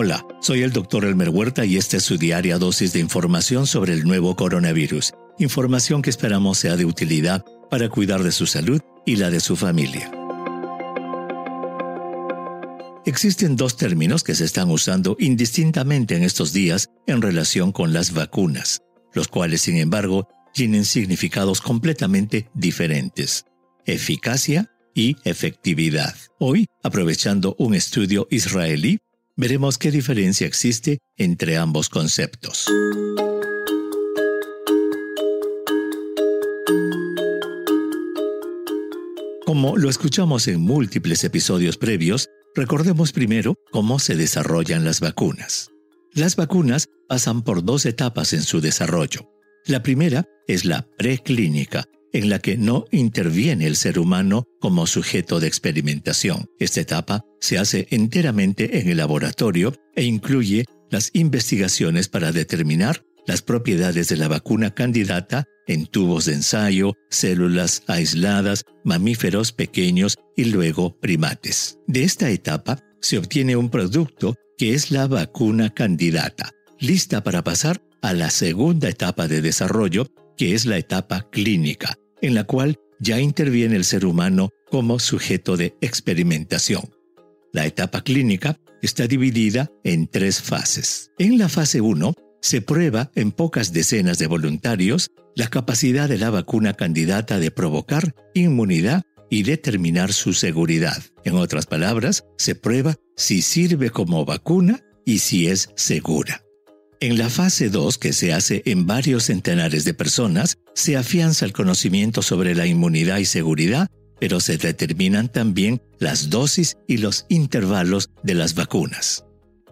Hola, soy el doctor Elmer Huerta y esta es su diaria dosis de información sobre el nuevo coronavirus. Información que esperamos sea de utilidad para cuidar de su salud y la de su familia. Existen dos términos que se están usando indistintamente en estos días en relación con las vacunas, los cuales, sin embargo, tienen significados completamente diferentes. Eficacia y efectividad. Hoy, aprovechando un estudio israelí, veremos qué diferencia existe entre ambos conceptos. Como lo escuchamos en múltiples episodios previos, recordemos primero cómo se desarrollan las vacunas. Las vacunas pasan por dos etapas en su desarrollo. La primera es la preclínica, en la que no interviene el ser humano como sujeto de experimentación. Esta etapa se hace enteramente en el laboratorio e incluye las investigaciones para determinar las propiedades de la vacuna candidata en tubos de ensayo, células aisladas, mamíferos pequeños y luego primates. De esta etapa se obtiene un producto que es la vacuna candidata, lista para pasar a la segunda etapa de desarrollo que es la etapa clínica, en la cual ya interviene el ser humano como sujeto de experimentación. La etapa clínica está dividida en tres fases. En la fase 1 se prueba en pocas decenas de voluntarios la capacidad de la vacuna candidata de provocar inmunidad y determinar su seguridad. En otras palabras, se prueba si sirve como vacuna y si es segura. En la fase 2, que se hace en varios centenares de personas, se afianza el conocimiento sobre la inmunidad y seguridad, pero se determinan también las dosis y los intervalos de las vacunas.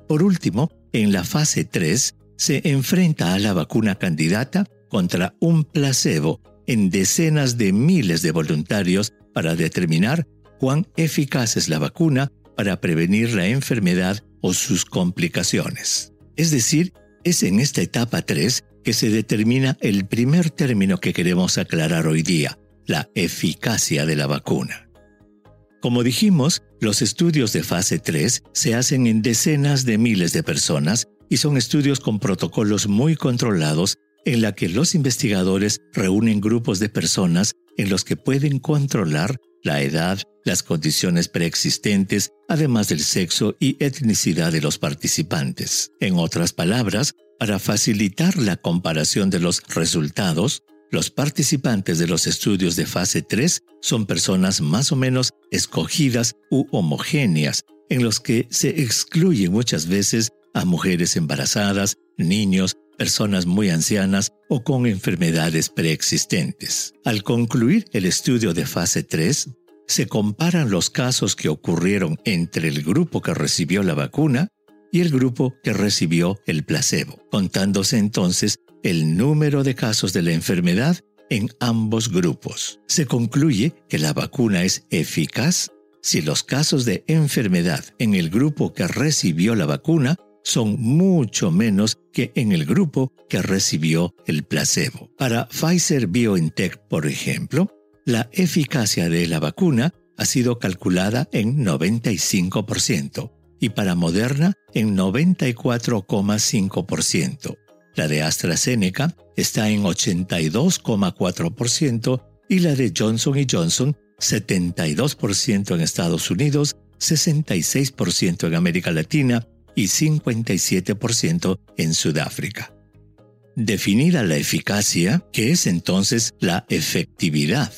Por último, en la fase 3, se enfrenta a la vacuna candidata contra un placebo en decenas de miles de voluntarios para determinar cuán eficaz es la vacuna para prevenir la enfermedad o sus complicaciones. Es decir, es en esta etapa 3 que se determina el primer término que queremos aclarar hoy día, la eficacia de la vacuna. Como dijimos, los estudios de fase 3 se hacen en decenas de miles de personas y son estudios con protocolos muy controlados en la que los investigadores reúnen grupos de personas en los que pueden controlar la edad, las condiciones preexistentes, además del sexo y etnicidad de los participantes. En otras palabras, para facilitar la comparación de los resultados, los participantes de los estudios de fase 3 son personas más o menos escogidas u homogéneas, en los que se excluye muchas veces a mujeres embarazadas, niños, personas muy ancianas o con enfermedades preexistentes. Al concluir el estudio de fase 3, se comparan los casos que ocurrieron entre el grupo que recibió la vacuna y el grupo que recibió el placebo, contándose entonces el número de casos de la enfermedad en ambos grupos. Se concluye que la vacuna es eficaz si los casos de enfermedad en el grupo que recibió la vacuna son mucho menos que en el grupo que recibió el placebo. Para Pfizer BioNTech, por ejemplo, la eficacia de la vacuna ha sido calculada en 95% y para Moderna en 94,5%. La de AstraZeneca está en 82,4% y la de Johnson Johnson 72% en Estados Unidos, 66% en América Latina y 57% en Sudáfrica. Definida la eficacia, ¿qué es entonces la efectividad?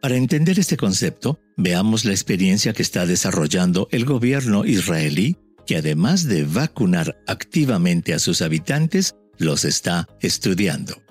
Para entender este concepto, veamos la experiencia que está desarrollando el gobierno israelí, que además de vacunar activamente a sus habitantes, los está estudiando.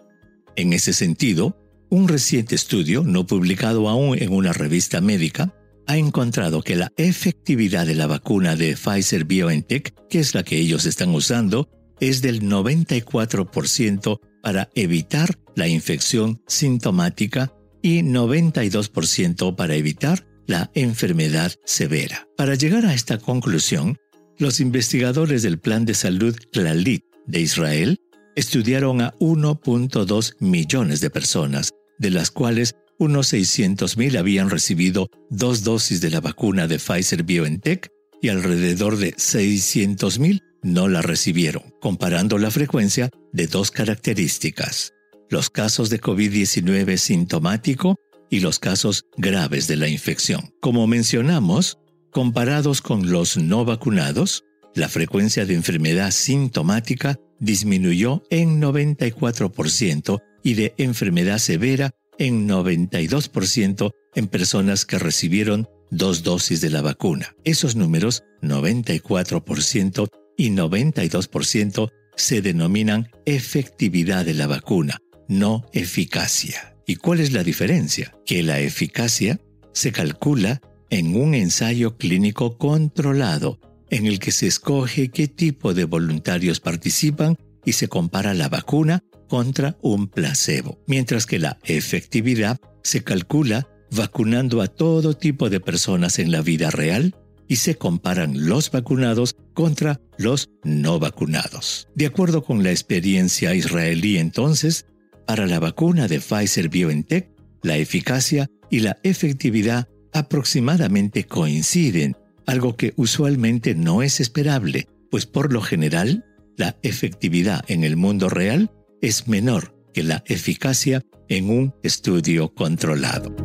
En ese sentido, un reciente estudio, no publicado aún en una revista médica, ha encontrado que la efectividad de la vacuna de Pfizer BioNTech, que es la que ellos están usando, es del 94% para evitar la infección sintomática y 92% para evitar la enfermedad severa. Para llegar a esta conclusión, los investigadores del Plan de Salud Clalit de Israel estudiaron a 1.2 millones de personas, de las cuales unos 600.000 habían recibido dos dosis de la vacuna de Pfizer BioNTech y alrededor de 600.000 no la recibieron, comparando la frecuencia de dos características, los casos de COVID-19 sintomático y los casos graves de la infección. Como mencionamos, comparados con los no vacunados, la frecuencia de enfermedad sintomática disminuyó en 94% y de enfermedad severa en 92% en personas que recibieron dos dosis de la vacuna. Esos números, 94% y 92%, se denominan efectividad de la vacuna, no eficacia. ¿Y cuál es la diferencia? Que la eficacia se calcula en un ensayo clínico controlado, en el que se escoge qué tipo de voluntarios participan y se compara la vacuna contra un placebo, mientras que la efectividad se calcula vacunando a todo tipo de personas en la vida real y se comparan los vacunados contra los no vacunados. De acuerdo con la experiencia israelí entonces, para la vacuna de Pfizer BioNTech, la eficacia y la efectividad aproximadamente coinciden, algo que usualmente no es esperable, pues por lo general, la efectividad en el mundo real es menor que la eficacia en un estudio controlado.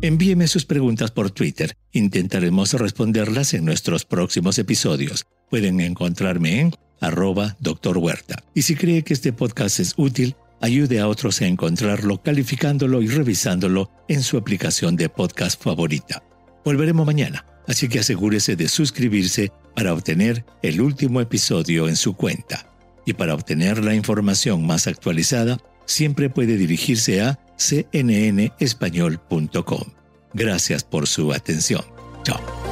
Envíeme sus preguntas por Twitter. Intentaremos responderlas en nuestros próximos episodios. Pueden encontrarme en arroba Dr. Huerta. Y si cree que este podcast es útil, ayude a otros a encontrarlo calificándolo y revisándolo en su aplicación de podcast favorita. Volveremos mañana, así que asegúrese de suscribirse para obtener el último episodio en su cuenta. Y para obtener la información más actualizada, siempre puede dirigirse a cnnespañol.com. Gracias por su atención. Chao.